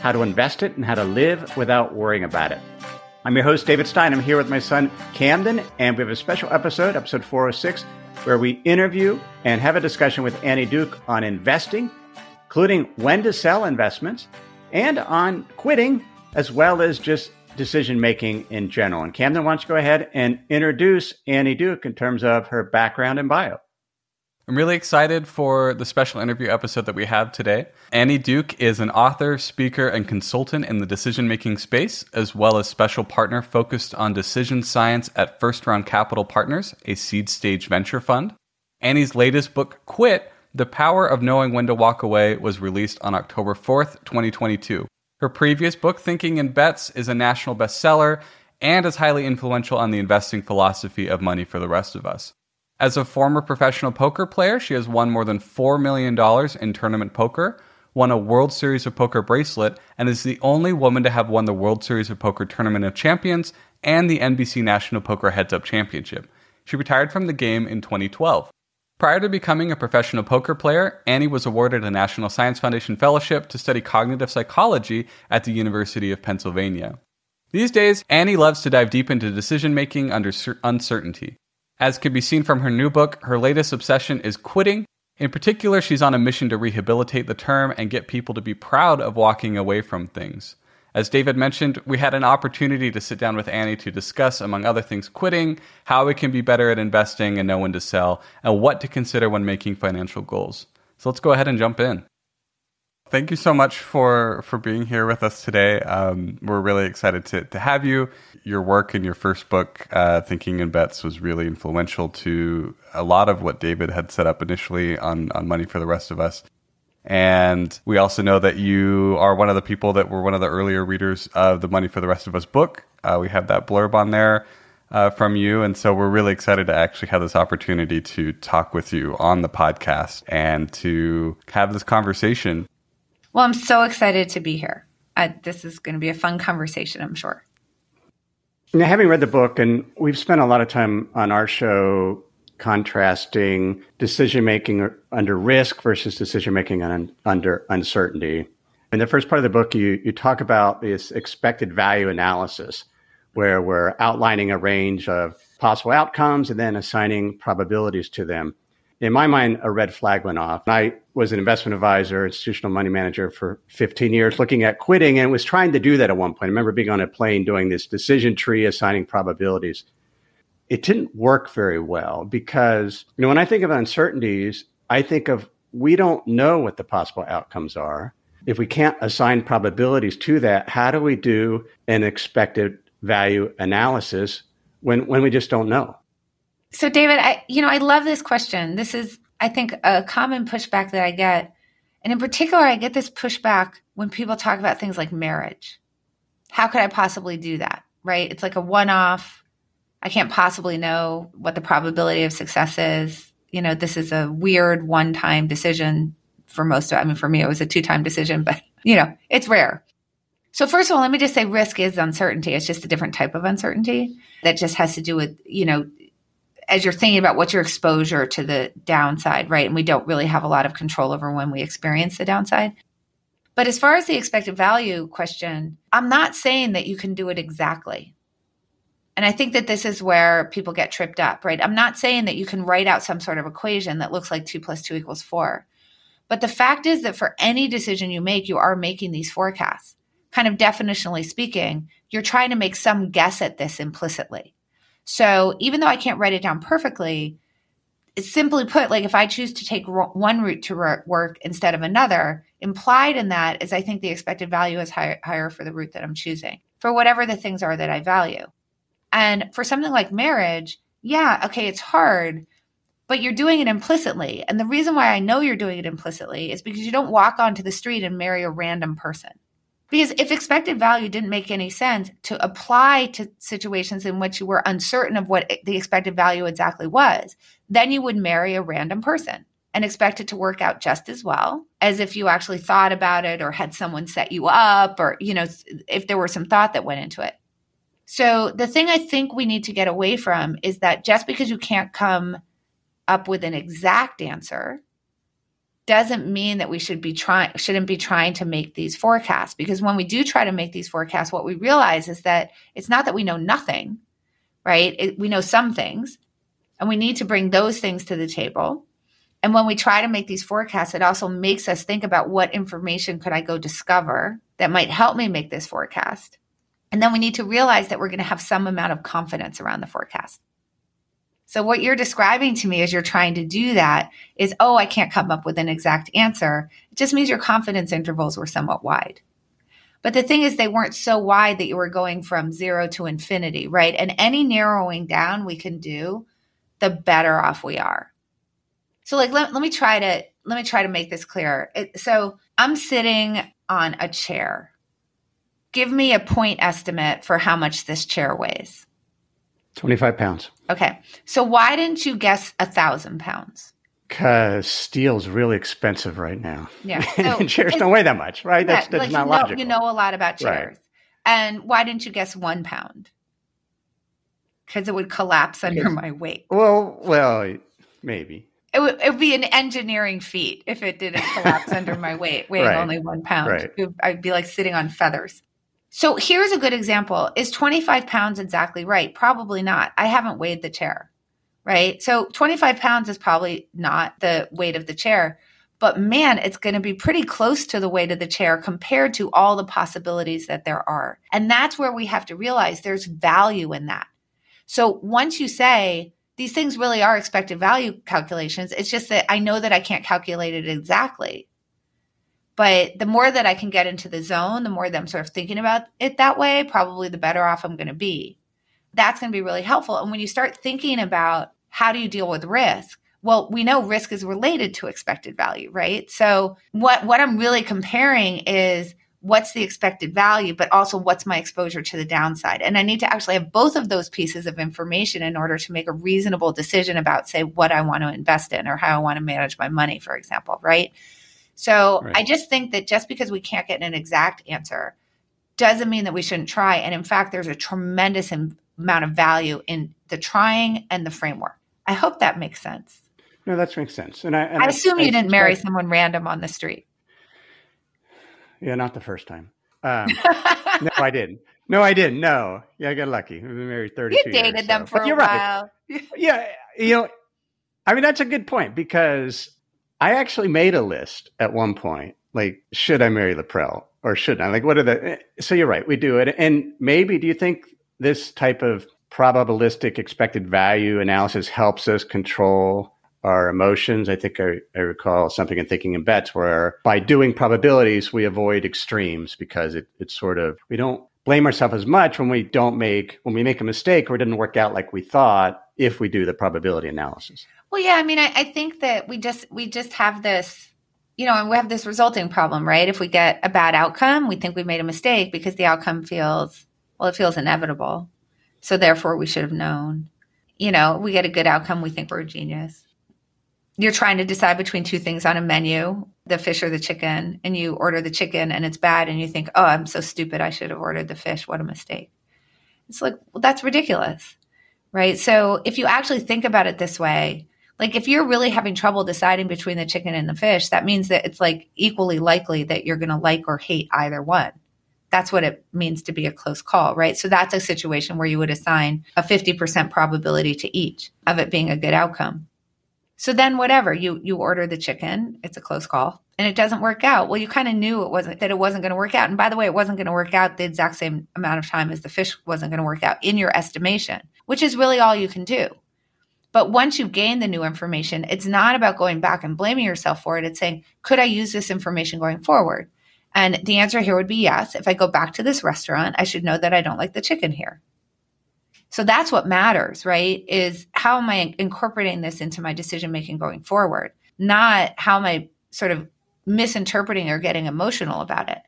how to invest it, and how to live without worrying about it. I'm your host, David Stein. I'm here with my son, Camden, and we have a special episode, episode 406, where we interview and have a discussion with Annie Duke on investing, including when to sell investments, and on quitting, as well as just decision making in general. And Camden, why don't you go ahead and introduce Annie Duke in terms of her background and bio? I'm really excited for the special interview episode that we have today. Annie Duke is an author, speaker, and consultant in the decision making space, as well as special partner focused on decision science at First Round Capital Partners, a seed stage venture fund. Annie's latest book, Quit The Power of Knowing When to Walk Away, was released on October 4th, 2022. Her previous book, Thinking in Bets, is a national bestseller and is highly influential on the investing philosophy of money for the rest of us. As a former professional poker player, she has won more than $4 million in tournament poker, won a World Series of Poker bracelet, and is the only woman to have won the World Series of Poker Tournament of Champions and the NBC National Poker Heads Up Championship. She retired from the game in 2012. Prior to becoming a professional poker player, Annie was awarded a National Science Foundation fellowship to study cognitive psychology at the University of Pennsylvania. These days, Annie loves to dive deep into decision making under uncertainty. As can be seen from her new book, her latest obsession is quitting. In particular, she's on a mission to rehabilitate the term and get people to be proud of walking away from things. As David mentioned, we had an opportunity to sit down with Annie to discuss, among other things, quitting, how we can be better at investing and know when to sell, and what to consider when making financial goals. So let's go ahead and jump in. Thank you so much for for being here with us today. Um, we're really excited to to have you. Your work in your first book, uh, Thinking in Bets, was really influential to a lot of what David had set up initially on on Money for the Rest of Us. And we also know that you are one of the people that were one of the earlier readers of the Money for the Rest of Us book. Uh, we have that blurb on there uh, from you. And so we're really excited to actually have this opportunity to talk with you on the podcast and to have this conversation well, I'm so excited to be here. Uh, this is going to be a fun conversation, I'm sure. Now, having read the book, and we've spent a lot of time on our show contrasting decision making under risk versus decision making un- under uncertainty. In the first part of the book, you, you talk about this expected value analysis, where we're outlining a range of possible outcomes and then assigning probabilities to them in my mind, a red flag went off. I was an investment advisor, institutional money manager for 15 years, looking at quitting and was trying to do that at one point. I remember being on a plane doing this decision tree, assigning probabilities. It didn't work very well because, you know, when I think of uncertainties, I think of we don't know what the possible outcomes are. If we can't assign probabilities to that, how do we do an expected value analysis when, when we just don't know? So, David, I you know I love this question. This is I think a common pushback that I get, and in particular, I get this pushback when people talk about things like marriage. How could I possibly do that? Right? It's like a one-off. I can't possibly know what the probability of success is. You know, this is a weird one-time decision for most of. I mean, for me, it was a two-time decision, but you know, it's rare. So first of all, let me just say risk is uncertainty. It's just a different type of uncertainty that just has to do with, you know, as you're thinking about what's your exposure to the downside, right? And we don't really have a lot of control over when we experience the downside. But as far as the expected value question, I'm not saying that you can do it exactly. And I think that this is where people get tripped up, right? I'm not saying that you can write out some sort of equation that looks like two plus two equals four. But the fact is that for any decision you make, you are making these forecasts. Kind of definitionally speaking, you're trying to make some guess at this implicitly. So even though I can't write it down perfectly, simply put, like if I choose to take one route to work instead of another, implied in that is I think the expected value is higher, higher for the route that I'm choosing for whatever the things are that I value. And for something like marriage, yeah, okay, it's hard. but you're doing it implicitly. And the reason why I know you're doing it implicitly is because you don't walk onto the street and marry a random person. Because if expected value didn't make any sense to apply to situations in which you were uncertain of what the expected value exactly was, then you would marry a random person and expect it to work out just as well as if you actually thought about it or had someone set you up or, you know, if there were some thought that went into it. So the thing I think we need to get away from is that just because you can't come up with an exact answer doesn't mean that we should be trying shouldn't be trying to make these forecasts because when we do try to make these forecasts what we realize is that it's not that we know nothing right? It, we know some things and we need to bring those things to the table. And when we try to make these forecasts it also makes us think about what information could i go discover that might help me make this forecast. And then we need to realize that we're going to have some amount of confidence around the forecast so what you're describing to me as you're trying to do that is, oh, I can't come up with an exact answer. It just means your confidence intervals were somewhat wide. But the thing is, they weren't so wide that you were going from zero to infinity, right? And any narrowing down we can do, the better off we are. So like, let, let me try to, let me try to make this clear. It, so I'm sitting on a chair. Give me a point estimate for how much this chair weighs. 25 pounds. Okay. So why didn't you guess a thousand pounds? Because steel's really expensive right now. Yeah. So, chairs don't weigh that much, right? Yeah, That's, that's like not you know, logical. You know a lot about chairs. Right. And why didn't you guess one pound? Because it would collapse under my weight. Well, well, maybe. It would, it would be an engineering feat if it didn't collapse under my weight, weighing right. only one pound. Right. I'd be like sitting on feathers. So here's a good example. Is 25 pounds exactly right? Probably not. I haven't weighed the chair, right? So 25 pounds is probably not the weight of the chair, but man, it's going to be pretty close to the weight of the chair compared to all the possibilities that there are. And that's where we have to realize there's value in that. So once you say, these things really are expected value calculations, it's just that I know that I can't calculate it exactly. But the more that I can get into the zone, the more that I'm sort of thinking about it that way, probably the better off I'm going to be. That's going to be really helpful. And when you start thinking about how do you deal with risk, well, we know risk is related to expected value, right? So what what I'm really comparing is what's the expected value, but also what's my exposure to the downside. And I need to actually have both of those pieces of information in order to make a reasonable decision about, say, what I want to invest in or how I want to manage my money, for example, right? So right. I just think that just because we can't get an exact answer doesn't mean that we shouldn't try. And in fact, there's a tremendous amount of value in the trying and the framework. I hope that makes sense. No, that makes sense. And I, and I assume I, you I didn't marry someone random on the street. Yeah, not the first time. Um, no, I didn't. No, I didn't. No. Yeah, I got lucky. I've been married 32 You dated years, them so. for but a while. Right. yeah, you know, I mean, that's a good point because I actually made a list at one point. Like, should I marry Laprelle or shouldn't I? Like, what are the? Eh, so you're right, we do it. And maybe, do you think this type of probabilistic expected value analysis helps us control our emotions? I think I, I recall something in Thinking in Bets where by doing probabilities, we avoid extremes because it, it's sort of, we don't blame ourselves as much when we don't make, when we make a mistake or it didn't work out like we thought if we do the probability analysis. Well, yeah, I mean, I, I think that we just we just have this, you know, and we have this resulting problem, right? If we get a bad outcome, we think we made a mistake because the outcome feels well, it feels inevitable. So therefore, we should have known. You know, we get a good outcome, we think we're a genius. You're trying to decide between two things on a menu, the fish or the chicken, and you order the chicken and it's bad, and you think, oh, I'm so stupid. I should have ordered the fish. What a mistake. It's like, well, that's ridiculous, right? So if you actually think about it this way, like if you're really having trouble deciding between the chicken and the fish, that means that it's like equally likely that you're going to like or hate either one. That's what it means to be a close call, right? So that's a situation where you would assign a 50% probability to each of it being a good outcome. So then whatever, you you order the chicken, it's a close call and it doesn't work out. Well, you kind of knew it wasn't that it wasn't going to work out. And by the way, it wasn't going to work out the exact same amount of time as the fish wasn't going to work out in your estimation, which is really all you can do. But once you gain the new information, it's not about going back and blaming yourself for it. It's saying, could I use this information going forward? And the answer here would be yes. If I go back to this restaurant, I should know that I don't like the chicken here. So that's what matters, right? Is how am I incorporating this into my decision making going forward? Not how am I sort of misinterpreting or getting emotional about it.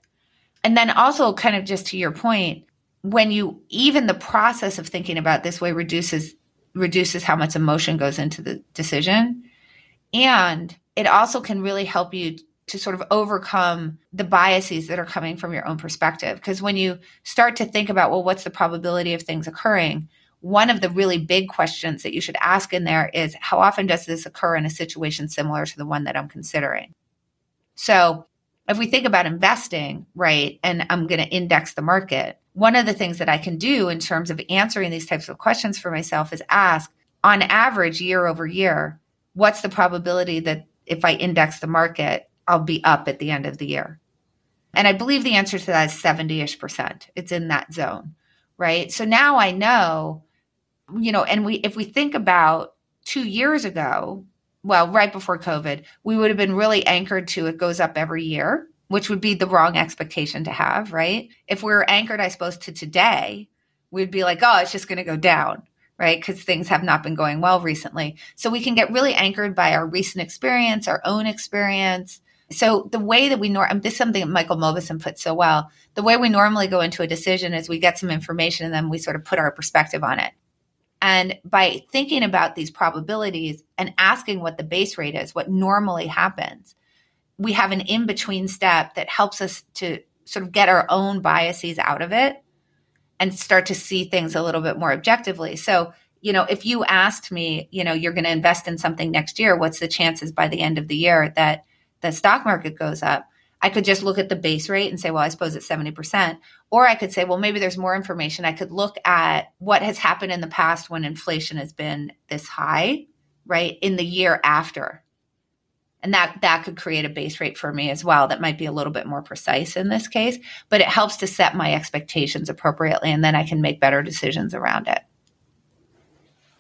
And then also, kind of just to your point, when you even the process of thinking about this way reduces reduces how much emotion goes into the decision and it also can really help you to sort of overcome the biases that are coming from your own perspective. Because when you start to think about well what's the probability of things occurring? One of the really big questions that you should ask in there is how often does this occur in a situation similar to the one that I'm considering? So if we think about investing, right, and I'm going to index the market, one of the things that I can do in terms of answering these types of questions for myself is ask, on average, year over year, what's the probability that if I index the market, I'll be up at the end of the year? And I believe the answer to that is 70 ish percent. It's in that zone, right? So now I know, you know, and we, if we think about two years ago, well, right before COVID, we would have been really anchored to it goes up every year, which would be the wrong expectation to have, right? If we are anchored, I suppose, to today, we'd be like, oh, it's just going to go down, right? Because things have not been going well recently. So we can get really anchored by our recent experience, our own experience. So the way that we norm this is something Michael Mauboussin put so well. The way we normally go into a decision is we get some information and then we sort of put our perspective on it. And by thinking about these probabilities and asking what the base rate is, what normally happens, we have an in between step that helps us to sort of get our own biases out of it and start to see things a little bit more objectively. So, you know, if you asked me, you know, you're going to invest in something next year, what's the chances by the end of the year that the stock market goes up? I could just look at the base rate and say, well, I suppose it's 70%. Or I could say, well, maybe there's more information. I could look at what has happened in the past when inflation has been this high, right? In the year after. And that that could create a base rate for me as well that might be a little bit more precise in this case, but it helps to set my expectations appropriately and then I can make better decisions around it.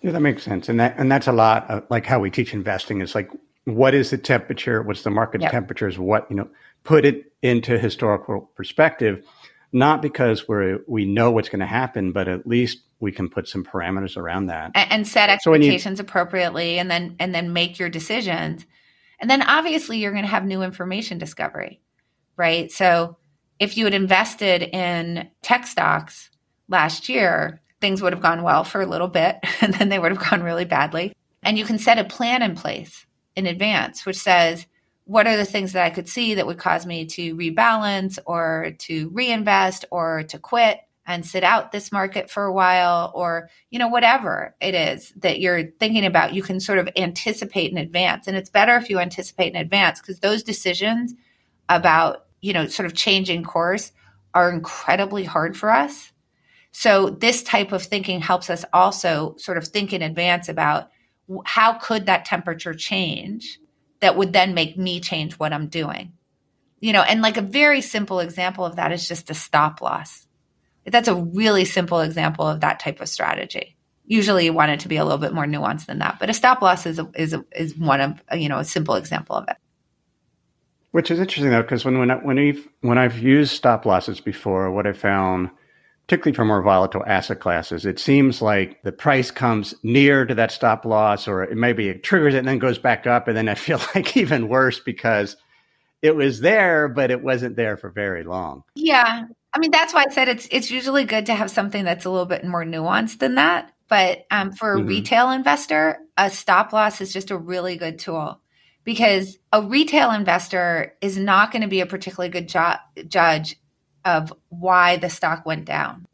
Yeah, that makes sense. And that and that's a lot of like how we teach investing is like what is the temperature, what's the market yep. temperatures, what, you know, put it into historical perspective, not because we're we know what's going to happen, but at least we can put some parameters around that and, and set expectations so you, appropriately, and then and then make your decisions. And then obviously you're going to have new information discovery, right? So if you had invested in tech stocks last year, things would have gone well for a little bit, and then they would have gone really badly. And you can set a plan in place in advance, which says what are the things that I could see that would cause me to rebalance or to reinvest or to quit and sit out this market for a while or you know whatever it is that you're thinking about you can sort of anticipate in advance. And it's better if you anticipate in advance because those decisions about you know sort of changing course are incredibly hard for us. So this type of thinking helps us also sort of think in advance about how could that temperature change that would then make me change what I'm doing. You know, and like a very simple example of that is just a stop loss. That's a really simple example of that type of strategy. Usually you want it to be a little bit more nuanced than that, but a stop loss is a, is a, is one of, you know, a simple example of it. Which is interesting though, because when when I, when when I've used stop losses before, what I found particularly for more volatile asset classes, it seems like the price comes near to that stop loss, or it maybe it triggers it and then goes back up. And then I feel like even worse because it was there, but it wasn't there for very long. Yeah. I mean, that's why I said it's it's usually good to have something that's a little bit more nuanced than that. But um, for a mm-hmm. retail investor, a stop loss is just a really good tool because a retail investor is not going to be a particularly good ju- judge of why the stock went down,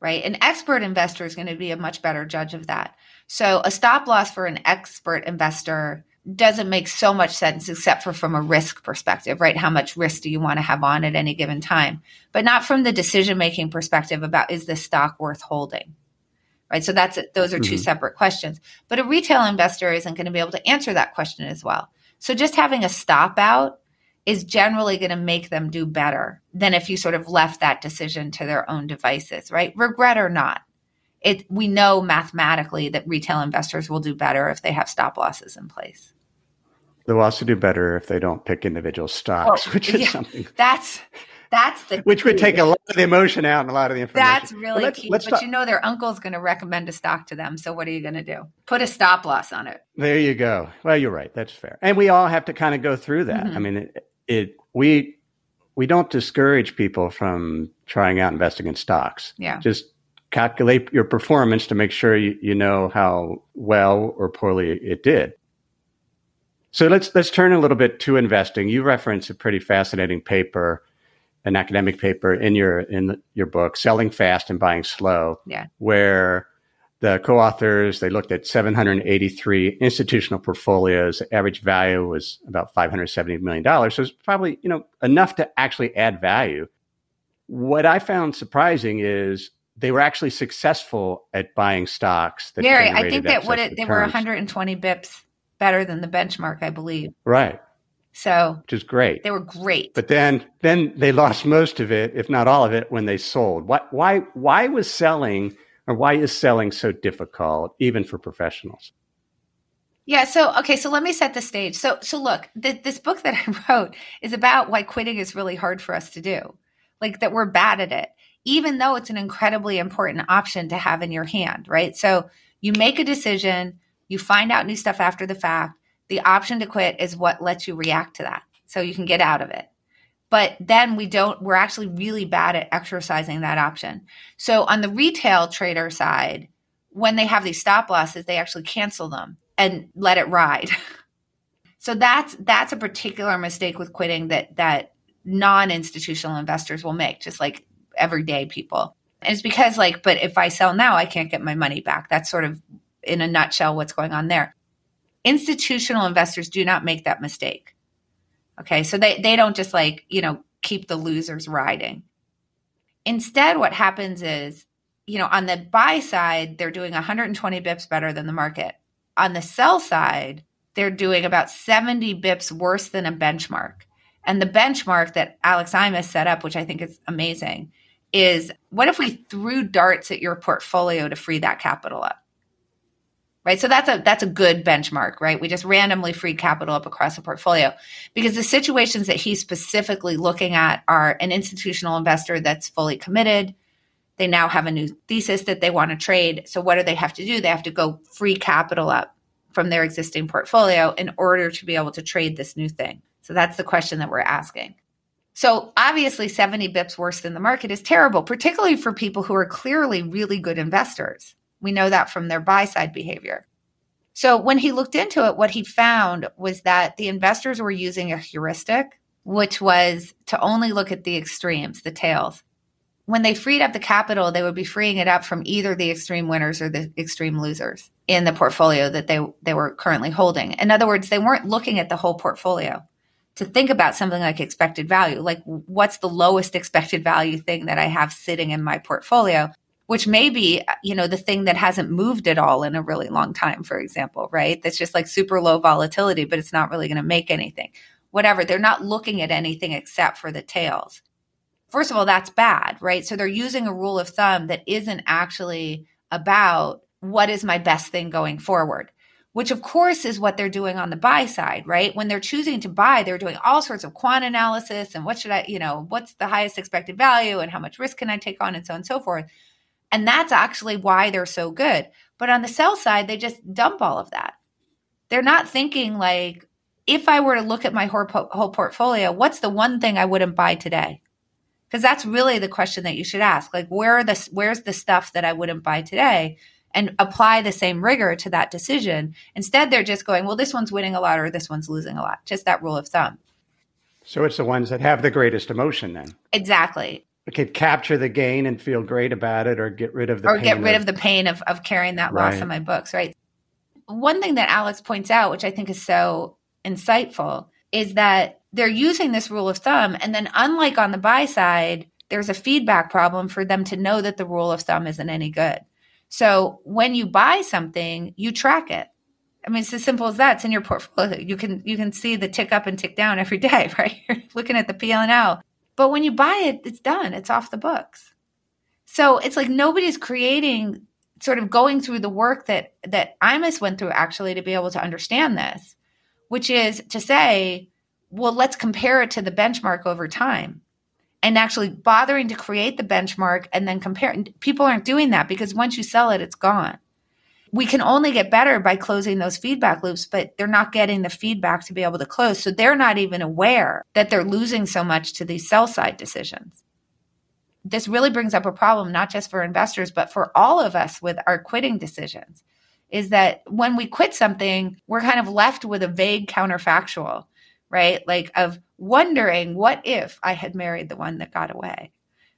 right? An expert investor is going to be a much better judge of that. So a stop loss for an expert investor doesn't make so much sense except for from a risk perspective, right? How much risk do you want to have on at any given time? But not from the decision making perspective about is this stock worth holding? Right? So that's those are 2 mm-hmm. separate questions. But a retail investor isn't going to be able to answer that question as well. So just having a stop out is generally going to make them do better than if you sort of left that decision to their own devices, right? Regret or not. It, we know mathematically that retail investors will do better if they have stop losses in place. They'll also do better if they don't pick individual stocks, well, which is yeah, something that's That's the which would take a lot of the emotion out and a lot of the information. That's really let's, key. but talk- you know their uncle's going to recommend a stock to them. So what are you going to do? Put a stop loss on it. There you go. Well, you're right. That's fair. And we all have to kind of go through that. Mhm. I mean, it, we we don't discourage people from trying out investing in stocks. Yeah. Just calculate your performance to make sure you, you know how well or poorly it did. So let's let's turn a little bit to investing. You reference a pretty fascinating paper, an academic paper in your in your book, "Selling Fast and Buying Slow," Yeah. where the co-authors they looked at 783 institutional portfolios. The average value was about 570 million dollars. So it's probably you know enough to actually add value. What I found surprising is they were actually successful at buying stocks. That Gary, I think that what it, they were 120 bips better than the benchmark, I believe. right, So which is great. they were great. But then, then they lost most of it, if not all of it, when they sold. Why? Why? Why was selling, or why is selling so difficult, even for professionals? Yeah. So, okay. So let me set the stage. So, so look, th- this book that I wrote is about why quitting is really hard for us to do. Like that we're bad at it, even though it's an incredibly important option to have in your hand, right? So you make a decision, you find out new stuff after the fact. The option to quit is what lets you react to that. So you can get out of it. But then we don't, we're actually really bad at exercising that option. So on the retail trader side, when they have these stop losses, they actually cancel them and let it ride. so that's that's a particular mistake with quitting that that non-institutional investors will make, just like everyday people. And it's because like, but if I sell now, I can't get my money back. That's sort of in a nutshell what's going on there. Institutional investors do not make that mistake. Okay. So they, they don't just like, you know, keep the losers riding. Instead, what happens is, you know, on the buy side, they're doing 120 bips better than the market. On the sell side, they're doing about 70 bips worse than a benchmark. And the benchmark that Alex Imas set up, which I think is amazing, is what if we threw darts at your portfolio to free that capital up? Right? So that's a that's a good benchmark, right? We just randomly free capital up across the portfolio. Because the situations that he's specifically looking at are an institutional investor that's fully committed. They now have a new thesis that they want to trade. So what do they have to do? They have to go free capital up from their existing portfolio in order to be able to trade this new thing. So that's the question that we're asking. So obviously 70 bips worse than the market is terrible, particularly for people who are clearly really good investors. We know that from their buy side behavior. So when he looked into it, what he found was that the investors were using a heuristic, which was to only look at the extremes, the tails. When they freed up the capital, they would be freeing it up from either the extreme winners or the extreme losers in the portfolio that they, they were currently holding. In other words, they weren't looking at the whole portfolio to think about something like expected value, like what's the lowest expected value thing that I have sitting in my portfolio, which may be, uh, you know, the thing that hasn't moved at all in a really long time, for example, right? That's just like super low volatility, but it's not really going to make anything. Whatever. They're not looking at anything except for the tails. First of all, that's bad, right? So they're using a rule of thumb that isn't actually about what is my best thing going forward which of course is what they're doing on the buy side, right? When they're choosing to buy, they're doing all sorts of quant analysis and what should I, you know, what's the highest expected value and how much risk can I take on and so on and so forth. And that's actually why they're so good. But on the sell side, they just dump all of that. They're not thinking like, if I were to look at my whole, whole portfolio, what's the one thing I wouldn't buy today? Because that's really the question that you should ask. Like, where are the where's the stuff that I wouldn't buy today? and apply the same rigor to that decision. Instead, they're just going, well, this one's winning a lot or this one's losing a lot. Just that rule of thumb. So it's the ones that have the greatest emotion then. Exactly. Could capture the gain and feel great about it or get rid of the or get rid of, of the pain of, of carrying that Right. loss on my books, right? One thing that Alex points out, which I think is so insightful, is that they're using this rule of thumb. And then, unlike on the buy side, there's a feedback problem for them to know that the rule of thumb isn't any good. So when you buy something, you track it. I mean, it's as simple as that. It's in your portfolio. You can you can see the tick up and tick down every day, right? You're looking at the PL and L. But when you buy it, it's done. It's off the books. So it's like nobody's creating sort of going through the work that that Imas went through actually to be able to understand this, which is to say, well, let's compare it to the benchmark over time. and actually bothering to create the benchmark and then compare. People aren't doing that because once you sell it, it's gone. We can only get better by closing those feedback loops, but they're not getting the feedback to be able to close. So they're not even aware that they're losing so much to these sell side decisions. This really brings up a problem, not just for investors, but for all of us with our quitting decisions. Is that when we quit something, we're kind of left with a vague counterfactual right? Like of wondering what if I had married the one that got away,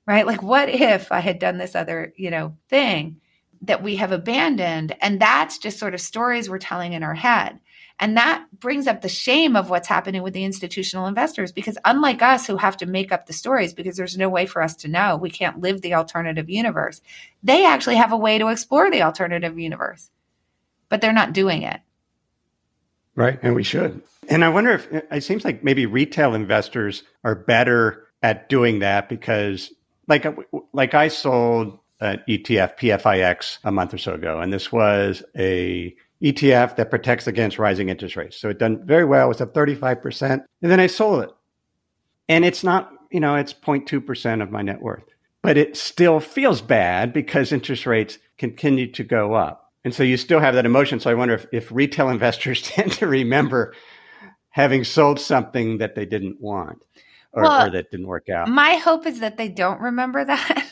right? Like what if I had done this other, you know, thing that we have abandoned? And that's just sort of stories we're telling in our head. And that brings up the shame of what's happening with the institutional investors because unlike us who have to make up the stories because there's no way for us to know, we can't live the alternative universe. They actually have a way to explore the alternative universe, but they're not doing it. Right. And we should. And I wonder if it seems like maybe retail investors are better at doing that because, like, like I sold an ETF PFIX a month or so ago, and this was a ETF that protects against rising interest rates. So it done very well. It's up 35%. And then I sold it. And it's not, you know, it's 0.2% of my net worth. But it still feels bad because interest rates continue to go up. And so you still have that emotion. So I wonder if, if retail investors tend to remember having sold something that they didn't want or, well, or that didn't work out. My hope is that they don't remember that.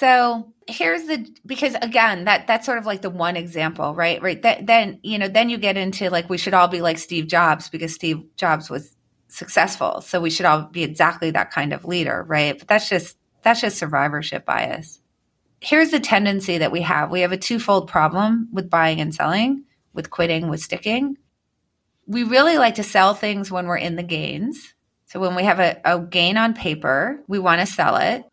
So here's the because again that that's sort of like the one example, right? Right. That, then you know then you get into like we should all be like Steve Jobs because Steve Jobs was successful, so we should all be exactly that kind of leader, right? But that's just that's just survivorship bias. Here's the tendency that we have. We have a twofold problem with buying and selling, with quitting, with sticking we really like to sell things when we're in the gains. So when we have a, a gain on paper, we want to sell it.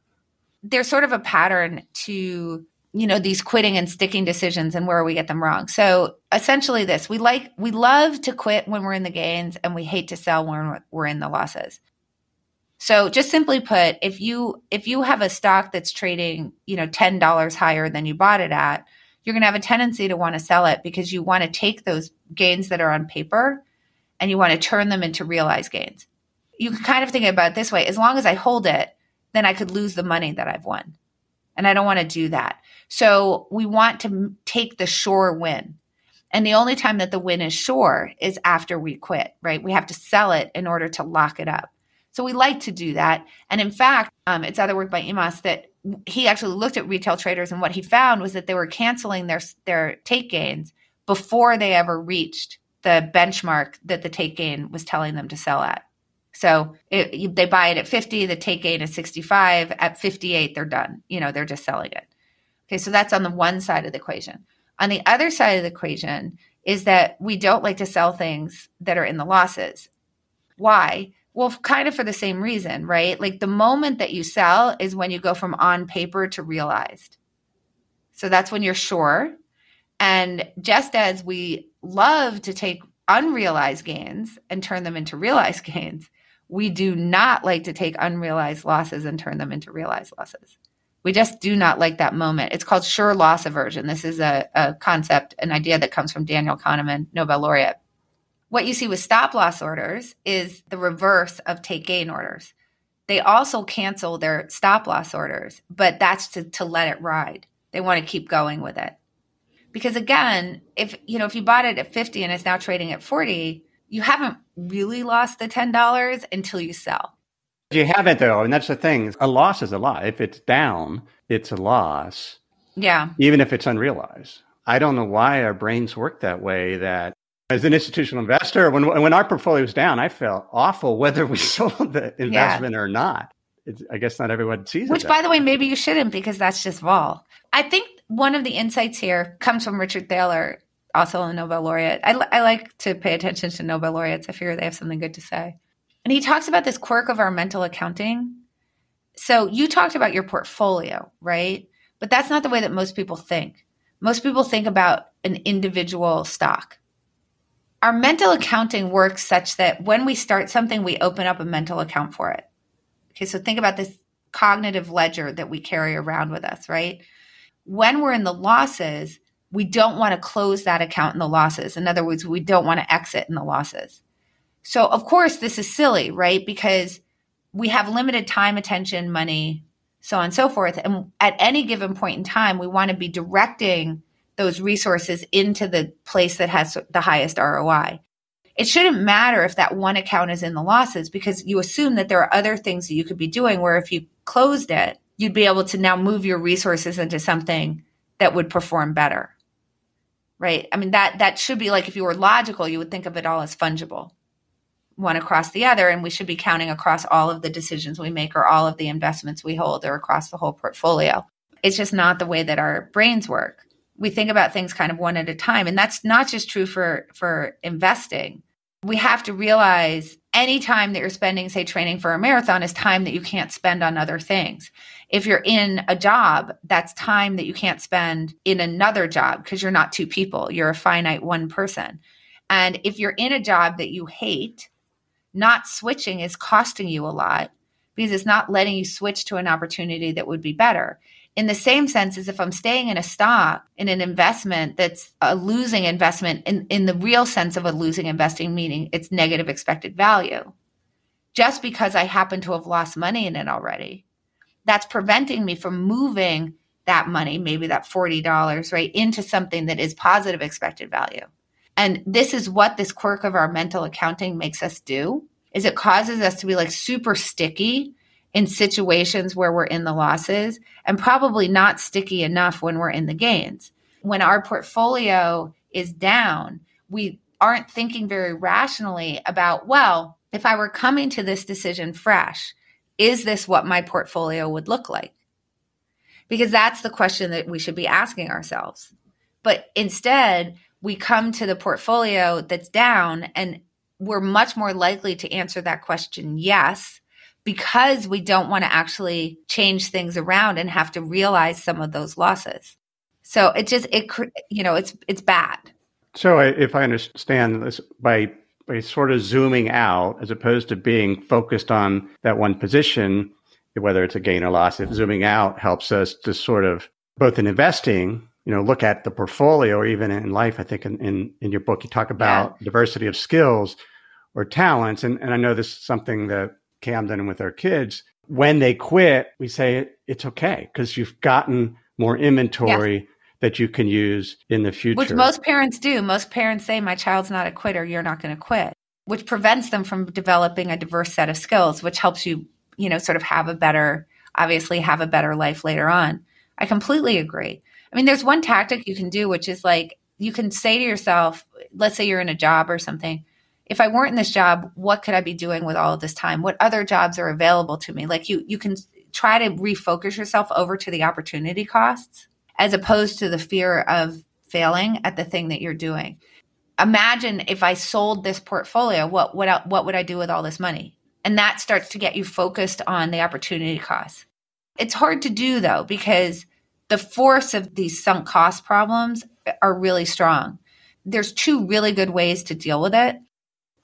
There's sort of a pattern to you know these quitting and sticking decisions and where we get them wrong. So essentially, this we like we love to quit when we're in the gains and we hate to sell when we're in the losses. So just simply put, if you if you have a stock that's trading you know ten dollars higher than you bought it at, you're going to have a tendency to want to sell it because you want to take those gains that are on paper and you want to turn them into realized gains. You can kind of think about it this way as long as I hold it, then I could lose the money that I've won. And I don't want to do that. So we want to take the sure win. And the only time that the win is sure is after we quit, right? We have to sell it in order to lock it up. So we like to do that. And in fact, um, it's other work by Imas that he actually looked at retail traders and what he found was that they were canceling their their take gains before they ever reached the benchmark that the take gain was telling them to sell at. So it, they buy it at 50, the take gain is 65. At 58, they're done. You know, they're just selling it. Okay, so that's on the one side of the equation. On the other side of the equation is that we don't like to sell things that are in the losses. Why? Well, kind of for the same reason, right? Like the moment that you sell is when you go from on paper to realized. So that's when you're sure. And just as we love to take unrealized gains and turn them into realized gains. We do not like to take unrealized losses and turn them into realized losses. We just do not like that moment. It's called sure loss aversion. This is a, a concept, an idea that comes from Daniel Kahneman, Nobel laureate. What you see with stop loss orders is the reverse of take gain orders. They also cancel their stop loss orders, but that's to, to let it ride. They want to keep going with it. Because again, if you know, if you bought it at 50 and it's now trading at 40, you haven't really lost the $10 until you sell. You haven't though, and that's the thing. A loss is a loss. If it's down, it's a loss. Yeah. Even if it's unrealized. I don't know why our brains work that way that as an institutional investor, when when our portfolio was down, I felt awful whether we sold the investment yeah. or not. It's, I guess not everyone sees Which, it. Which, by the way, maybe you shouldn't because that's just vol. I think one of the insights here comes from Richard Thaler, also a Nobel laureate. I, I like to pay attention to Nobel laureates. I figure they have something good to say. And he talks about this quirk of our mental accounting. So you talked about your portfolio, right? But that's not the way that most people think. Most people think about an individual stock. Our mental accounting works such that when we start something, we open up a mental account for it. Okay, so think about this cognitive ledger that we carry around with us, right? when we're in the losses, we don't want to close that account in the losses. In other words, we don't want to exit in the losses. So, of course, this is silly, right? Because we have limited time, attention, money, so on and so forth. And at any given point in time, we want to be directing those resources into the place that has the highest ROI. It shouldn't matter if that one account is in the losses because you assume that there are other things that you could be doing where if you closed it, you'd be able to now move your resources into something that would perform better. Right? I mean that that should be like if you were logical, you would think of it all as fungible. One across the other and we should be counting across all of the decisions we make or all of the investments we hold or across the whole portfolio. It's just not the way that our brains work. We think about things kind of one at a time and that's not just true for for investing. We have to realize any time that you're spending say training for a marathon is time that you can't spend on other things if you're in a job, that's time that you can't spend in another job because you're not two people, you're a finite one person. And if you're in a job that you hate, not switching is costing you a lot because it's not letting you switch to an opportunity that would be better. In the same sense as if I'm staying in a stock, in an investment that's a losing investment, in, in the real sense of a losing investing, meaning it's negative expected value, just because I happen to have lost money in it already that's preventing me from moving that money, maybe that $40, right, into something that is positive expected value. And this is what this quirk of our mental accounting makes us do is it causes us to be like super sticky in situations where we're in the losses and probably not sticky enough when we're in the gains. When our portfolio is down, we aren't thinking very rationally about, well, if I were coming to this decision fresh, is this what my portfolio would look like? Because that's the question that we should be asking ourselves. But instead, we come to the portfolio that's down and we're much more likely to answer that question yes because we don't want to actually change things around and have to realize some of those losses. So it just it you know it's it's bad. So if I understand this by by sort of zooming out as opposed to being focused on that one position, whether it's a gain or loss, if zooming out helps us to sort of both in investing, you know, look at the portfolio or even in life. I think in, in, in your book, you talk about yeah. diversity of skills or talents. And, and I know this is something that Camden and with our kids, when they quit, we say it's okay because you've gotten more inventory that you can use in the future. Which most parents do. Most parents say, My child's not a quitter, you're not going to quit, which prevents them from developing a diverse set of skills, which helps you, you know, sort of have a better, obviously, have a better life later on. I completely agree. I mean, there's one tactic you can do, which is like you can say to yourself, let's say you're in a job or something. If I weren't in this job, what could I be doing with all of this time? What other jobs are available to me? Like you, you can try to refocus yourself over to the opportunity costs as opposed to the fear of failing at the thing that you're doing. Imagine if I sold this portfolio, what what what would I do with all this money? And that starts to get you focused on the opportunity cost. It's hard to do though because the force of these sunk cost problems are really strong. There's two really good ways to deal with it.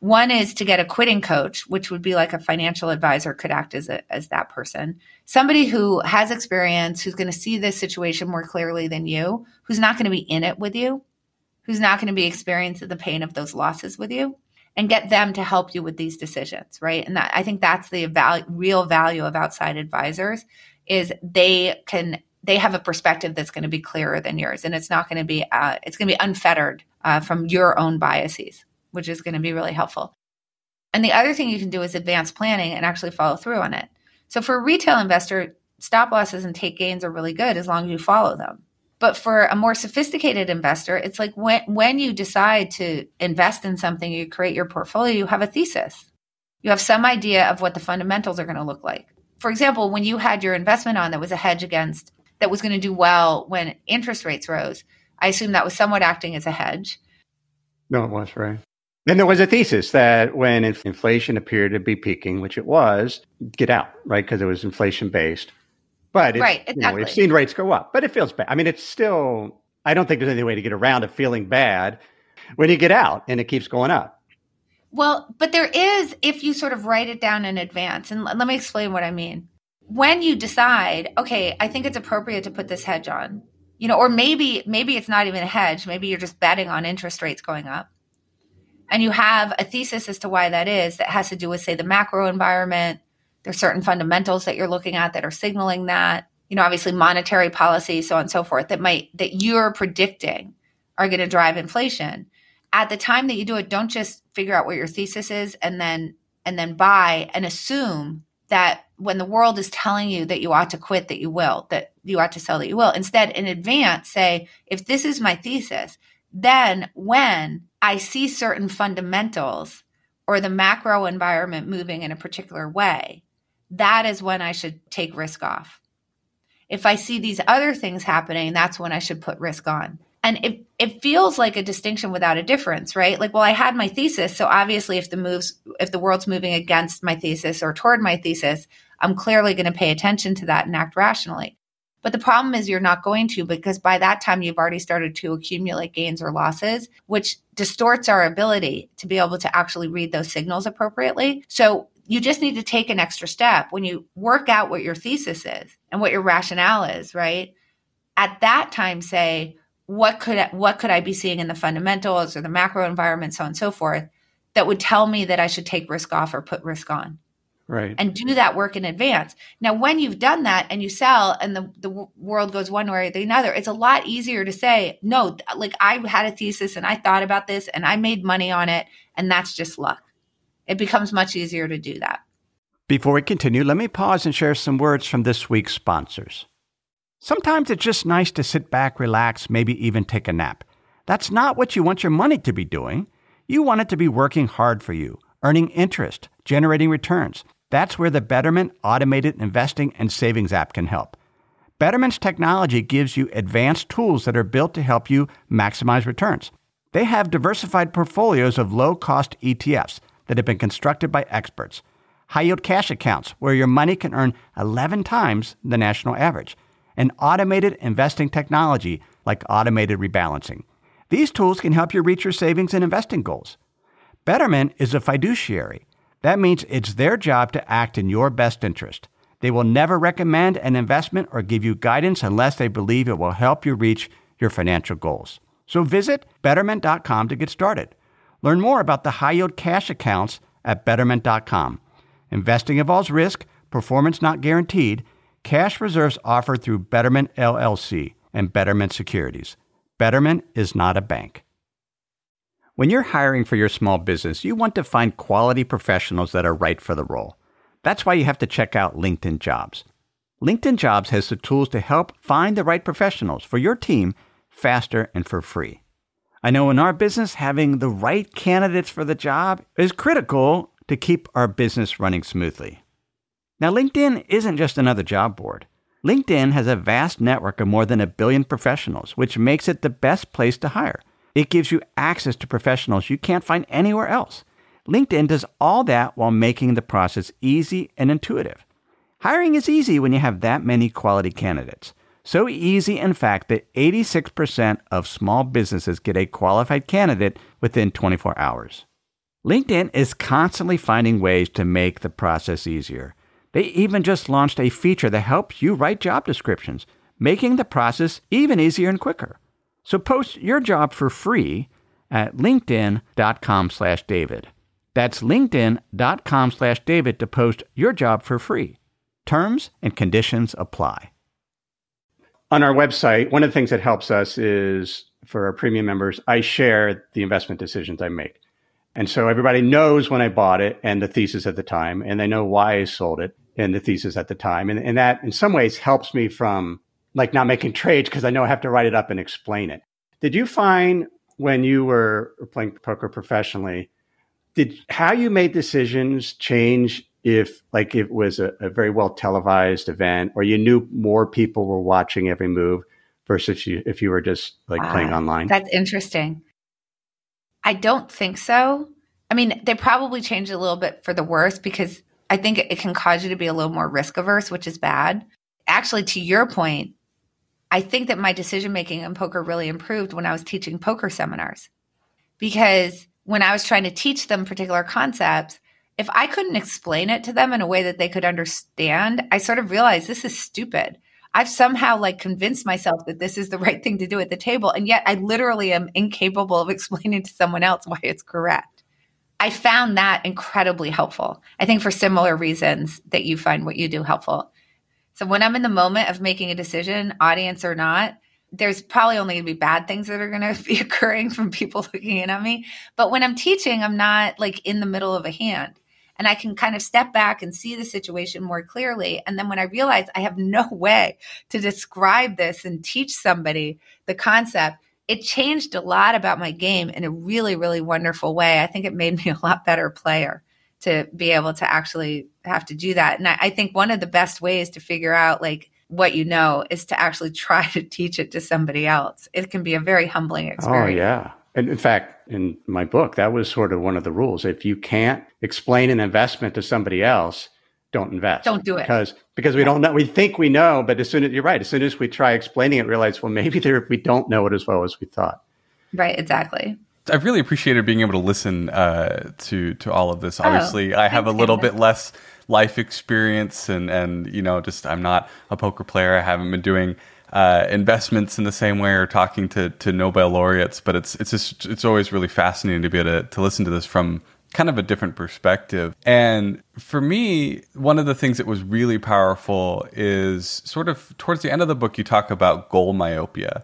One is to get a quitting coach, which would be like a financial advisor could act as a, as that person. Somebody who has experience, who's going to see this situation more clearly than you, who's not going to be in it with you, who's not going to be experiencing the pain of those losses with you, and get them to help you with these decisions, right? And that I think that's the value, real value of outside advisors is they can they have a perspective that's going to be clearer than yours, and it's not going to be uh, it's going to be unfettered uh, from your own biases which is going to be really helpful. And the other thing you can do is advanced planning and actually follow through on it. So for a retail investor, stop losses and take gains are really good as long as you follow them. But for a more sophisticated investor, it's like when when you decide to invest in something, you create your portfolio, you have a thesis. You have some idea of what the fundamentals are going to look like. For example, when you had your investment on that was a hedge against that was going to do well when interest rates rose, I assume that was somewhat acting as a hedge. No, it was, right. And there was a thesis that when inflation appeared to be peaking, which it was, get out, right? Because it was inflation based. But right, exactly. you know, we've seen rates go up, but it feels bad. I mean, it's still, I don't think there's any way to get around it feeling bad when you get out and it keeps going up. Well, but there is, if you sort of write it down in advance, and let me explain what I mean. When you decide, okay, I think it's appropriate to put this hedge on, you know, or maybe maybe it's not even a hedge, maybe you're just betting on interest rates going up and you have a thesis as to why that is that has to do with say the macro environment There's certain fundamentals that you're looking at that are signaling that, you know, obviously monetary policy, so on and so forth, that might, that you're predicting are going to drive inflation. At the time that you do it, don't just figure out what your thesis is and then, and then buy and assume that when the world is telling you that you ought to quit, that you will, that you ought to sell, that you will. Instead, in advance, say, if this is my thesis, then when I see certain fundamentals or the macro environment moving in a particular way, that is when I should take risk off. If I see these other things happening, that's when I should put risk on. And it, it feels like a distinction without a difference, right? Like, well, I had my thesis. So obviously if the moves, if the world's moving against my thesis or toward my thesis, I'm clearly going to pay attention to that and act rationally. But the problem is you're not going to because by that time you've already started to accumulate gains or losses, which distorts our ability to be able to actually read those signals appropriately. So you just need to take an extra step when you work out what your thesis is and what your rationale is, right? At that time say, what could what could I be seeing in the fundamentals or the macro environment so on and so forth that would tell me that I should take risk off or put risk on? Right. And do that work in advance. Now, when you've done that and you sell and the, the world goes one way or the other, it's a lot easier to say, no, like I had a thesis and I thought about this and I made money on it. And that's just luck. It becomes much easier to do that. Before we continue, let me pause and share some words from this week's sponsors. Sometimes it's just nice to sit back, relax, maybe even take a nap. That's not what you want your money to be doing. You want it to be working hard for you, earning interest, generating returns. That's where the Betterment automated investing and savings app can help. Betterment's technology gives you advanced tools that are built to help you maximize returns. They have diversified portfolios of low cost ETFs that have been constructed by experts, high yield cash accounts where your money can earn 11 times the national average, and automated investing technology like automated rebalancing. These tools can help you reach your savings and investing goals. Betterment is a fiduciary that means it's their job to act in your best interest. They will never recommend an investment or give you guidance unless they believe it will help you reach your financial goals. So visit betterment.com to get started. Learn more about the high yield cash accounts at betterment.com. Investing involves risk, performance not guaranteed. Cash reserves offered through Betterment LLC and Betterment Securities. Betterment is not a bank. When you're hiring for your small business, you want to find quality professionals that are right for the role. That's why you have to check out LinkedIn Jobs. LinkedIn Jobs has the tools to help find the right professionals for your team faster and for free. I know in our business, having the right candidates for the job is critical to keep our business running smoothly. Now, LinkedIn isn't just another job board. LinkedIn has a vast network of more than a billion professionals, which makes it the best place to hire. It gives you access to professionals you can't find anywhere else. LinkedIn does all that while making the process easy and intuitive. Hiring is easy when you have that many quality candidates. So easy, in fact, that 86% of small businesses get a qualified candidate within 24 hours. LinkedIn is constantly finding ways to make the process easier. They even just launched a feature that helps you write job descriptions, making the process even easier and quicker. So post your job for free at linkedin.com slash David. That's linkedin.com slash David to post your job for free. Terms and conditions apply. On our website, one of the things that helps us is for our premium members, I share the investment decisions I make. And so everybody knows when I bought it and the thesis at the time, and they know why I sold it and the thesis at the time. And, and that in some ways helps me from like not making trades because I know I have to write it up and explain it. Did you find when you were playing poker professionally, did how you made decisions change if like it was a, a very well televised event or you knew more people were watching every move versus if you if you were just like playing ah, online? That's interesting. I don't think so. I mean, they probably changed a little bit for the worse because I think it can cause you to be a little more risk averse, which is bad. Actually, to your point, I think that my decision making in poker really improved when I was teaching poker seminars. Because when I was trying to teach them particular concepts, if I couldn't explain it to them in a way that they could understand, I sort of realized this is stupid. I've somehow like convinced myself that this is the right thing to do at the table. And yet I literally am incapable of explaining to someone else why it's correct. I found that incredibly helpful. I think for similar reasons that you find what you do helpful. So when I'm in the moment of making a decision, audience or not, there's probably only going to be bad things that are going to be occurring from people looking in on me. But when I'm teaching, I'm not like in the middle of a hand. And I can kind of step back and see the situation more clearly. And then when I realize I have no way to describe this and teach somebody the concept, it changed a lot about my game in a really, really wonderful way. I think it made me a lot better player to be able to actually have to do that. And I, I think one of the best ways to figure out like what you know is to actually try to teach it to somebody else. It can be a very humbling oh, experience. Oh, yeah. And in fact, in my book, that was sort of one of the rules. If you can't explain an investment to somebody else, don't invest. Don't do it. Because because we don't know. We think we know, but as soon as you're right, as soon as we try explaining it, realize well maybe there we don't know it as well as we thought. Right. Exactly. I've really appreciated being able to listen uh, to to all of this. Obviously, oh, I have a little bit less life experience, and and you know, just I'm not a poker player. I haven't been doing uh, investments in the same way or talking to to Nobel laureates. But it's it's just it's always really fascinating to be able to to listen to this from kind of a different perspective. And for me, one of the things that was really powerful is sort of towards the end of the book, you talk about goal myopia.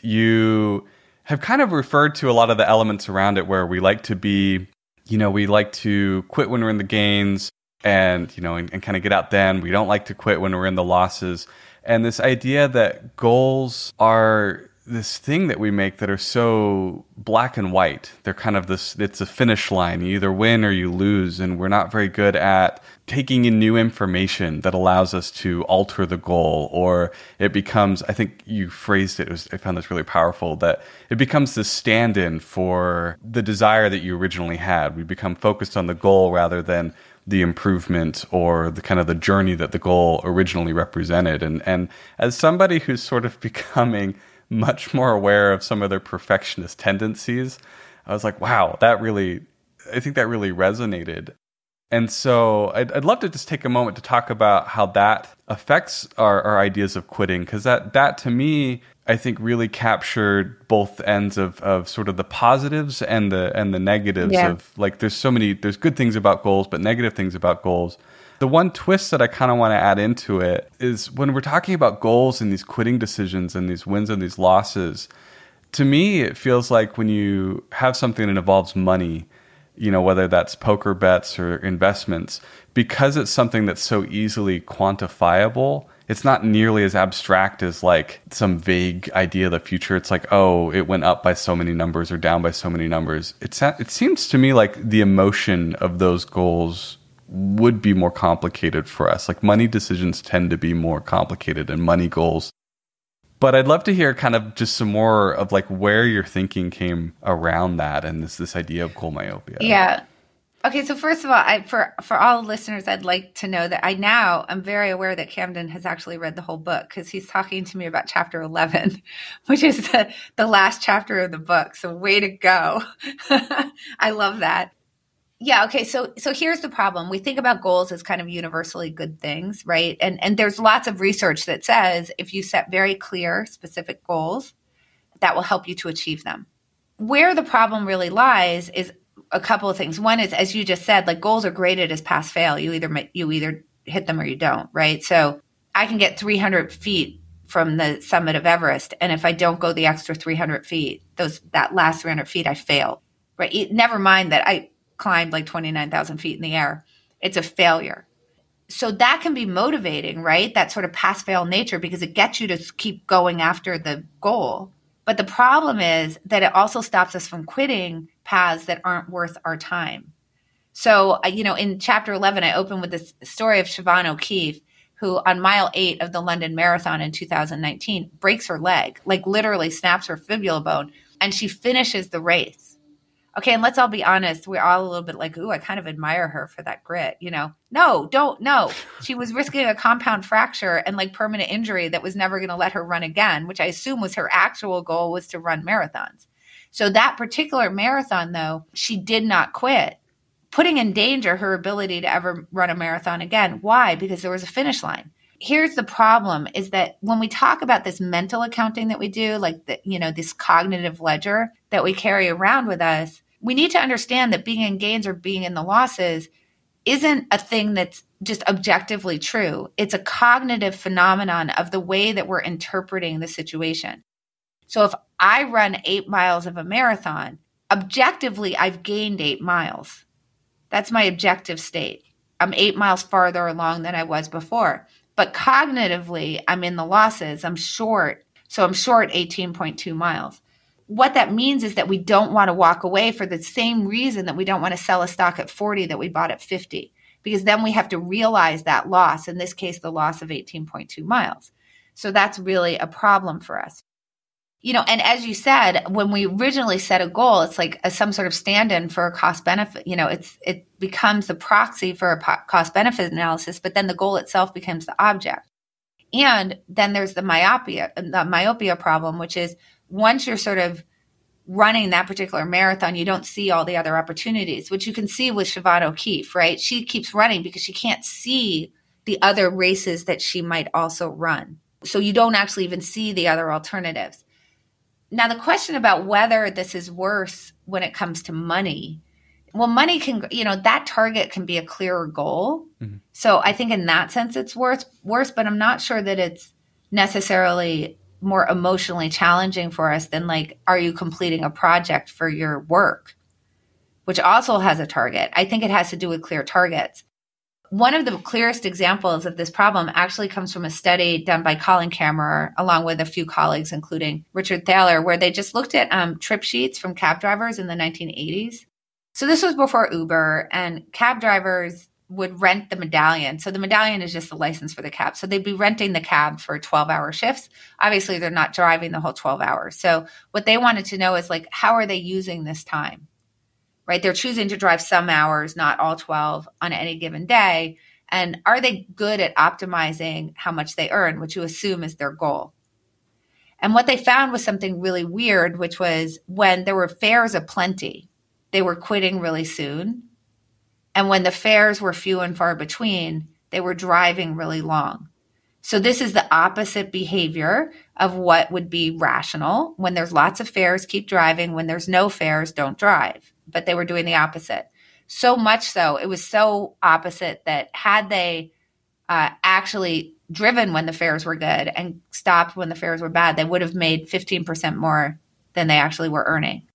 You have kind of referred to a lot of the elements around it where we like to be, you know, we like to quit when we're in the gains and, you know, and, and kind of get out then. We don't like to quit when we're in the losses. And this idea that goals are this thing that we make that are so black and white. They're kind of this it's a finish line. You either win or you lose and we're not very good at taking in new information that allows us to alter the goal or it becomes I think you phrased it, it was, I found this really powerful that it becomes the stand-in for the desire that you originally had. We become focused on the goal rather than the improvement or the kind of the journey that the goal originally represented and and as somebody who's sort of becoming much more aware of some of their perfectionist tendencies. I was like, wow, that really, I think that really resonated. And so I'd, I'd love to just take a moment to talk about how that affects our, our ideas of quitting, because that, that to me, I think really captured both ends of, of sort of the positives and the and the negatives yeah. of like there's so many there's good things about goals but negative things about goals the one twist that I kind of want to add into it is when we're talking about goals and these quitting decisions and these wins and these losses, to me, it feels like when you have something that involves money, you know, whether that's poker bets or investments, because it's something that's so easily quantifiable, it's not nearly as abstract as like some vague idea of the future. It's like, oh, it went up by so many numbers or down by so many numbers. It's it seems to me like the emotion of those goals would be more complicated for us. Like money decisions tend to be more complicated and money goals. But I'd love to hear kind of just some more of like where your thinking came around that and this this idea of goal myopia. Yeah. Okay, so first of all, I, for for all listeners, I'd like to know that I now I'm very aware that Camden has actually read the whole book because he's talking to me about chapter eleven, which is the the last chapter of the book. So way to go! I love that. Yeah, okay. So so here's the problem. We think about goals as kind of universally good things, right? And and there's lots of research that says if you set very clear specific goals, that will help you to achieve them. Where the problem really lies is a couple of things. One is as you just said, like goals are graded as pass fail. You either you either hit them or you don't, right? So I can get 300 feet from the summit of Everest and if I don't go the extra 300 feet, those that last 300 feet I fail. Right? Never mind that I climbed like 29,000 feet in the air. It's a failure. So that can be motivating, right? That sort of pass fail nature because it gets you to keep going after the goal. But the problem is that it also stops us from quitting paths that aren't worth our time. So, you know, in chapter 11, I open with this story of Siobhan O'Keeffe, who on mile eight of the London Marathon in 2019 breaks her leg, like literally snaps her fibula bone, and she finishes the race okay, and let's all be honest, we're all a little bit like, ooh, I kind of admire her for that grit, you know? No, don't, no. She was risking a compound fracture and like permanent injury that was never going to let her run again, which I assume was her actual goal was to run marathons. So that particular marathon, though, she did not quit, putting in danger her ability to ever run a marathon again. Why? Because there was a finish line here's the problem is that when we talk about this mental accounting that we do like the, you know this cognitive ledger that we carry around with us we need to understand that being in gains or being in the losses isn't a thing that's just objectively true. It's a cognitive phenomenon of the way that we're interpreting the situation. So if I run eight miles of a marathon, objectively, I've gained eight miles. That's my objective state. I'm eight miles farther along than I was before. But cognitively, I'm in the losses. I'm short. So I'm short 18.2 miles. What that means is that we don't want to walk away for the same reason that we don't want to sell a stock at 40 that we bought at 50, because then we have to realize that loss, in this case, the loss of 18.2 miles. So that's really a problem for us you know, and as you said, when we originally set a goal, it's like a, some sort of stand-in for a cost benefit. You know, it's it becomes the proxy for a po- cost benefit analysis, but then the goal itself becomes the object. And then there's the myopia, the myopia problem, which is once you're sort of running that particular marathon, you don't see all the other opportunities, which you can see with Siobhan O'Keeffe, right? She keeps running because she can't see the other races that she might also run. So you don't actually even see the other alternatives. Now, the question about whether this is worse when it comes to money, well, money can, you know, that target can be a clearer goal. Mm-hmm. So I think in that sense it's worse, worse, but I'm not sure that it's necessarily more emotionally challenging for us than like, are you completing a project for your work, which also has a target? I think it has to do with clear targets. One of the clearest examples of this problem actually comes from a study done by Colin Camerer, along with a few colleagues, including Richard Thaler, where they just looked at um, trip sheets from cab drivers in the 1980s. So this was before Uber, and cab drivers would rent the medallion. So the medallion is just the license for the cab. So they'd be renting the cab for 12 hour shifts. Obviously, they're not driving the whole 12 hours. So what they wanted to know is like, how are they using this time? right? They're choosing to drive some hours, not all 12 on any given day. And are they good at optimizing how much they earn, which you assume is their goal? And what they found was something really weird, which was when there were fares aplenty, they were quitting really soon. And when the fares were few and far between, they were driving really long. So this is the opposite behavior of what would be rational. When there's lots of fares, keep driving. When there's no fares, don't drive. But they were doing the opposite. So much so, it was so opposite that had they uh, actually driven when the fares were good and stopped when the fares were bad, they would have made 15% more than they actually were earning.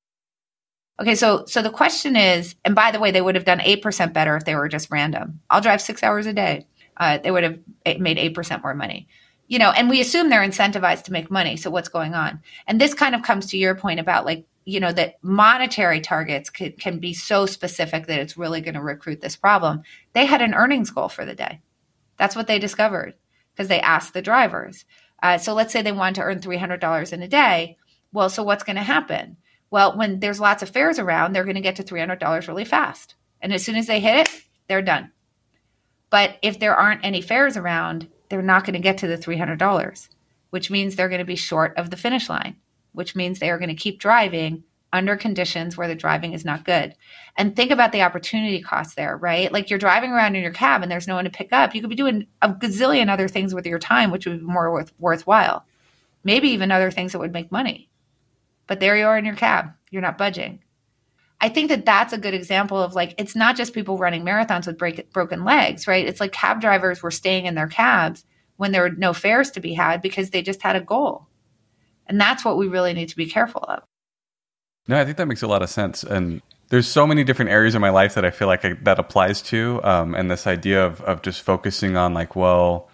Okay, so so the question is, and by the way, they would have done 8% better if they were just random. I'll drive six hours a day. Uh, they would have made 8% more money. You know and we assume they're incentivized to make money so what's going on? And this kind of comes to your point about like you know that monetary targets can, can be so specific that it's really going to recruit this problem. They had an earnings goal for the day. That's what they discovered because they asked the drivers. Uh, so let's say they wanted to earn $300 in a day. Well so what's going to happen well when there's lots of fares around they're going to get to $300 really fast and as soon as they hit it they're done but if there aren't any fares around, they're not going to get to the $300, which means they're going to be short of the finish line, which means they are going to keep driving under conditions where the driving is not good. And think about the opportunity cost there, right? Like you're driving around in your cab and there's no one to pick up. You could be doing a gazillion other things with your time, which would be more worth, worthwhile. Maybe even other things that would make money. But there you are in your cab. You're not budging. I think that that's a good example of like it's not just people running marathons with break, broken legs, right? It's like cab drivers were staying in their cabs when there were no fares to be had because they just had a goal. And that's what we really need to be careful of. No, I think that makes a lot of sense. And there's so many different areas of my life that I feel like I, that applies to. Um, and this idea of, of just focusing on like, well,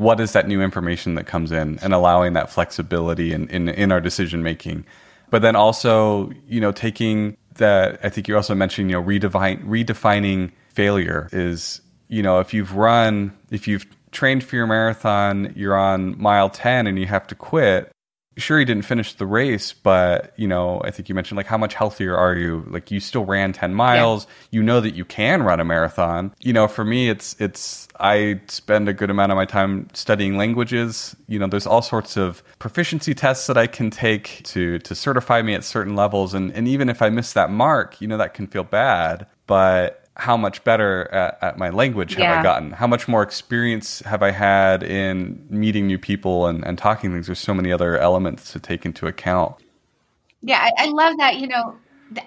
what is that new information that comes in and allowing that flexibility in, in, in our decision making. But then also, you know, taking that I think you also mentioned, you know, redefine, redefining failure is, you know, if you've run, if you've trained for your marathon, you're on mile 10 and you have to quit. Sure, you didn't finish the race, but you know, I think you mentioned like how much healthier are you? Like you still ran 10 miles. Yeah. You know that you can run a marathon. You know, for me it's it's I spend a good amount of my time studying languages. You know, there's all sorts of proficiency tests that I can take to to certify me at certain levels and and even if I miss that mark, you know that can feel bad, but how much better at, at my language have yeah. I gotten? How much more experience have I had in meeting new people and, and talking things? There's so many other elements to take into account. Yeah, I, I love that. You know,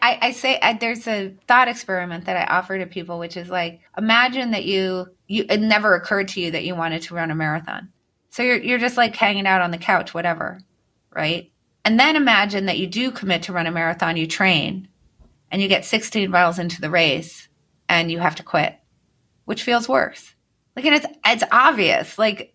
I, I say I, there's a thought experiment that I offer to people, which is like, imagine that you, you, it never occurred to you that you wanted to run a marathon. So you're, you're just like hanging out on the couch, whatever. Right. And then imagine that you do commit to run a marathon, you train and you get 16 miles into the race and you have to quit. Which feels worse? Like, and it's, it's obvious. Like,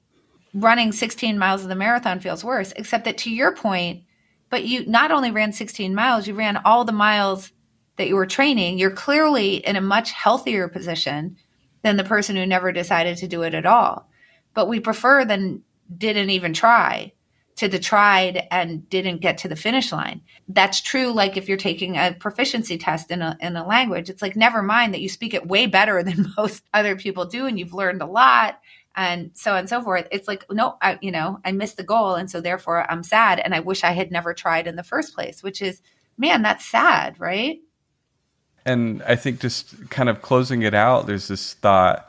running 16 miles of the marathon feels worse, except that to your point, but you not only ran 16 miles, you ran all the miles that you were training. You're clearly in a much healthier position than the person who never decided to do it at all. But we prefer than didn't even try to the tried and didn't get to the finish line. That's true. Like if you're taking a proficiency test in a, in a language, it's like, never mind that you speak it way better than most other people do. And you've learned a lot and so on and so forth. It's like, no, I, you know, I missed the goal. And so therefore I'm sad. And I wish I had never tried in the first place, which is, man, that's sad, right? And I think just kind of closing it out, there's this thought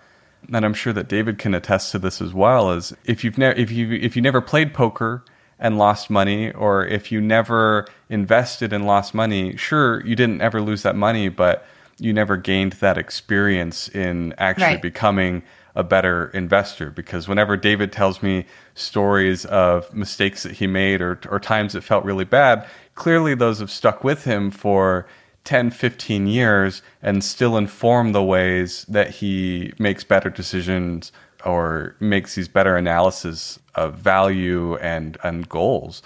and I'm sure that David can attest to this as well. Is if you've never if you if you never played poker and lost money, or if you never invested and lost money, sure you didn't ever lose that money, but you never gained that experience in actually right. becoming a better investor because whenever David tells me stories of mistakes that he made or, or times that felt really bad, clearly those have stuck with him for 10, 15 years and still inform the ways that he makes better decisions or makes these better analysis of value and, and goals.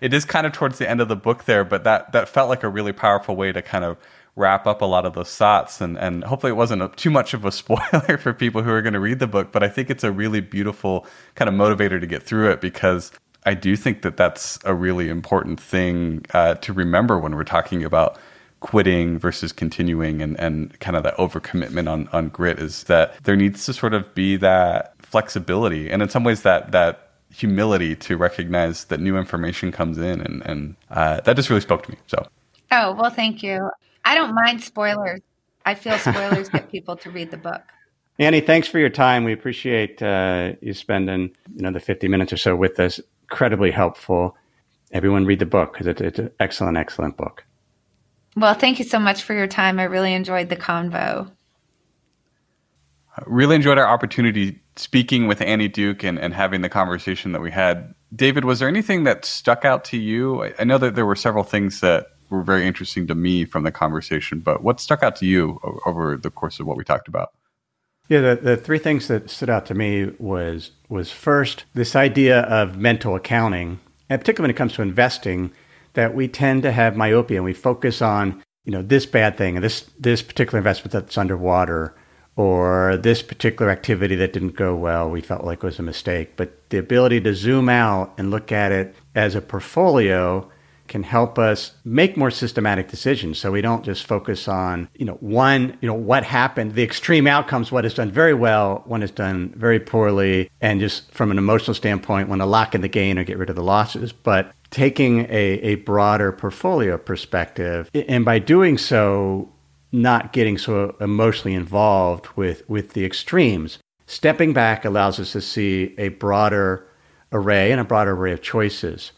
It is kind of towards the end of the book there, but that, that felt like a really powerful way to kind of wrap up a lot of those thoughts and, and hopefully it wasn't a, too much of a spoiler for people who are going to read the book but i think it's a really beautiful kind of motivator to get through it because i do think that that's a really important thing uh, to remember when we're talking about quitting versus continuing and, and kind of that overcommitment on, on grit is that there needs to sort of be that flexibility and in some ways that that humility to recognize that new information comes in and, and uh, that just really spoke to me so oh well thank you I don't mind spoilers. I feel spoilers get people to read the book. Annie, thanks for your time. We appreciate uh, you spending you know the 50 minutes or so with us. Incredibly helpful. Everyone read the book because it's, it's an excellent, excellent book. Well, thank you so much for your time. I really enjoyed the convo. Really enjoyed our opportunity speaking with Annie Duke and, and having the conversation that we had. David, was there anything that stuck out to you? I, I know that there were several things that were very interesting to me from the conversation. But what stuck out to you over the course of what we talked about? Yeah, the, the three things that stood out to me was was first this idea of mental accounting, and particularly when it comes to investing, that we tend to have myopia and we focus on you know this bad thing and this this particular investment that's underwater or this particular activity that didn't go well we felt like was a mistake. But the ability to zoom out and look at it as a portfolio can help us make more systematic decisions. So we don't just focus on you know one you know what happened the extreme outcomes what is done very well one what is done very poorly and just from an emotional standpoint want to lock in the gain or get rid of the losses. But taking a, a broader portfolio perspective and by doing so not getting so emotionally involved with with the extremes stepping back allows us to see a broader array and a broader array of choices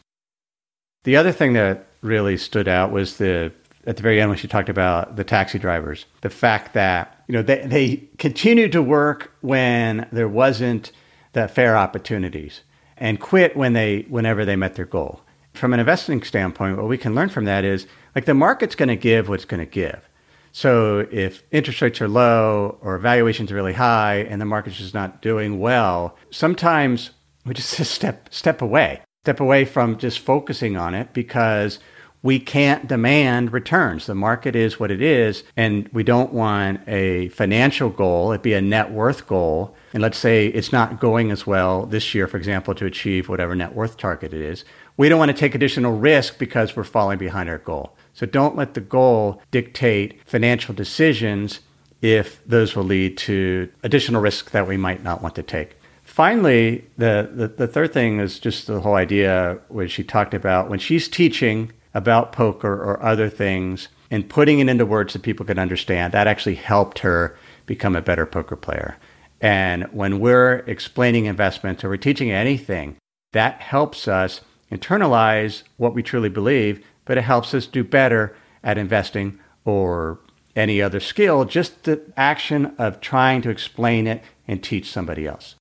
the other thing that really stood out was the at the very end when she talked about the taxi drivers, the fact that you know they they continued to work when there wasn't the fair opportunities and quit when they whenever they met their goal. From an investing standpoint, what we can learn from that is like the market's going to give what's going to give. So if interest rates are low or valuations are really high and the market's just not doing well, sometimes we just step step away step away from just focusing on it because we can't demand returns. The market is what it is, and we don't want a financial goal, it be a net worth goal. And let's say it's not going as well this year, for example, to achieve whatever net worth target it is. We don't want to take additional risk because we're falling behind our goal. So don't let the goal dictate financial decisions if those will lead to additional risk that we might not want to take finally, the, the, the third thing is just the whole idea which she talked about when she's teaching about poker or other things and putting it into words that people can understand. That actually helped her become a better poker player. And when we're explaining investments or we're teaching anything, that helps us internalize what we truly believe, but it helps us do better at investing or any other skill, just the action of trying to explain it and teach somebody else.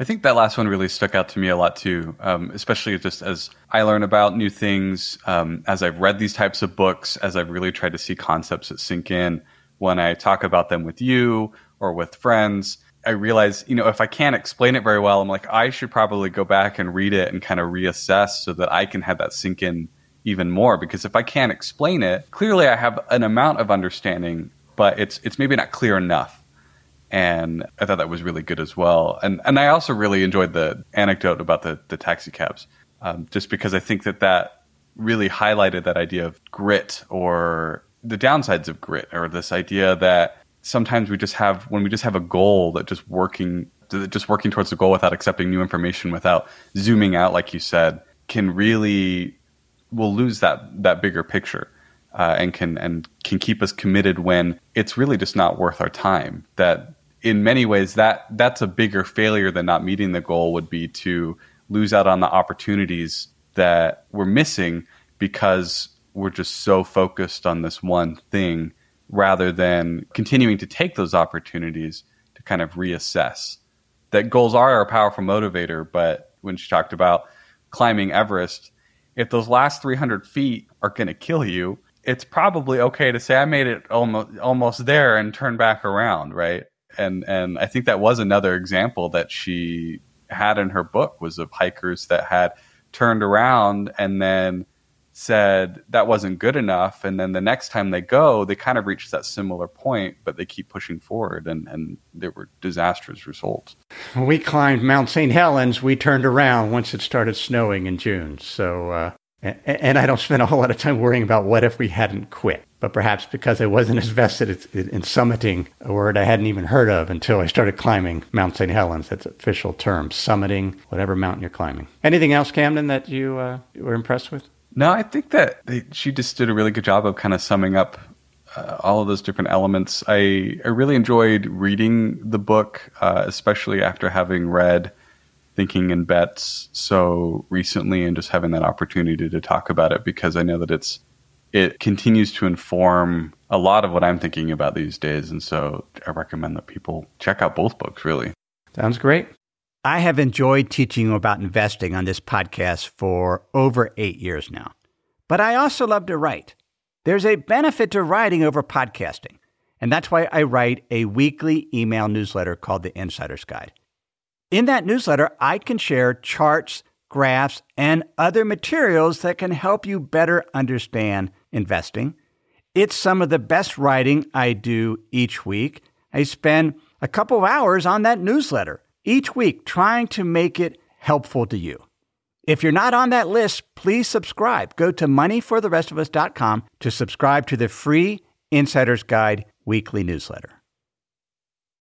I think that last one really stuck out to me a lot too, um, especially just as I learn about new things, um, as I've read these types of books, as I've really tried to see concepts that sink in. When I talk about them with you or with friends, I realize, you know, if I can't explain it very well, I'm like, I should probably go back and read it and kind of reassess so that I can have that sink in even more. Because if I can't explain it, clearly I have an amount of understanding, but it's it's maybe not clear enough and I thought that was really good as well. And and I also really enjoyed the anecdote about the the taxi cabs, um, just because I think that that really highlighted that idea of grit or the downsides of grit, or this idea that sometimes we just have when we just have a goal that just working just working towards the goal without accepting new information, without zooming out, like you said, can really will lose that that bigger picture. Uh, and can and can keep us committed when it's really just not worth our time. That in many ways that that's a bigger failure than not meeting the goal would be to lose out on the opportunities that we're missing because we're just so focused on this one thing rather than continuing to take those opportunities to kind of reassess. That goals are a powerful motivator but when she talked about climbing everest if those last 300 feet are going to kill you it's probably okay to say i made it almost almost there and turn back around right? And and I think that was another example that she had in her book was of hikers that had turned around and then said that wasn't good enough and then the next time they go they kind of reach that similar point but they keep pushing forward and and there were disastrous results when we climbed mount st helens we turned around once it started snowing in june so uh, and I don't spend a whole lot of time worrying about what if we hadn't quit. But perhaps because I wasn't as vested in summiting, a word I hadn't even heard of until I started climbing Mount St. Helens. That's official term, summiting, whatever mountain you're climbing. Anything else, Camden, that you uh, were impressed with? No, I think that they, she just did a really good job of kind of summing up uh, all of those different elements. I, I really enjoyed reading the book, uh, especially after having read thinking in bets so recently and just having that opportunity to talk about it because I know that it's it continues to inform a lot of what I'm thinking about these days. And so I recommend that people check out both books, really. Sounds great. I have enjoyed teaching you about investing on this podcast for over eight years now. But I also love to write. There's a benefit to writing over podcasting. And that's why I write a weekly email newsletter called The Insider's Guide. In that newsletter, I can share charts, graphs, and other materials that can help you better understand investing. It's some of the best writing I do each week. I spend a couple of hours on that newsletter each week trying to make it helpful to you. If you're not on that list, please subscribe. Go to moneyfortherestofus.com to subscribe to the free Insider's Guide weekly newsletter.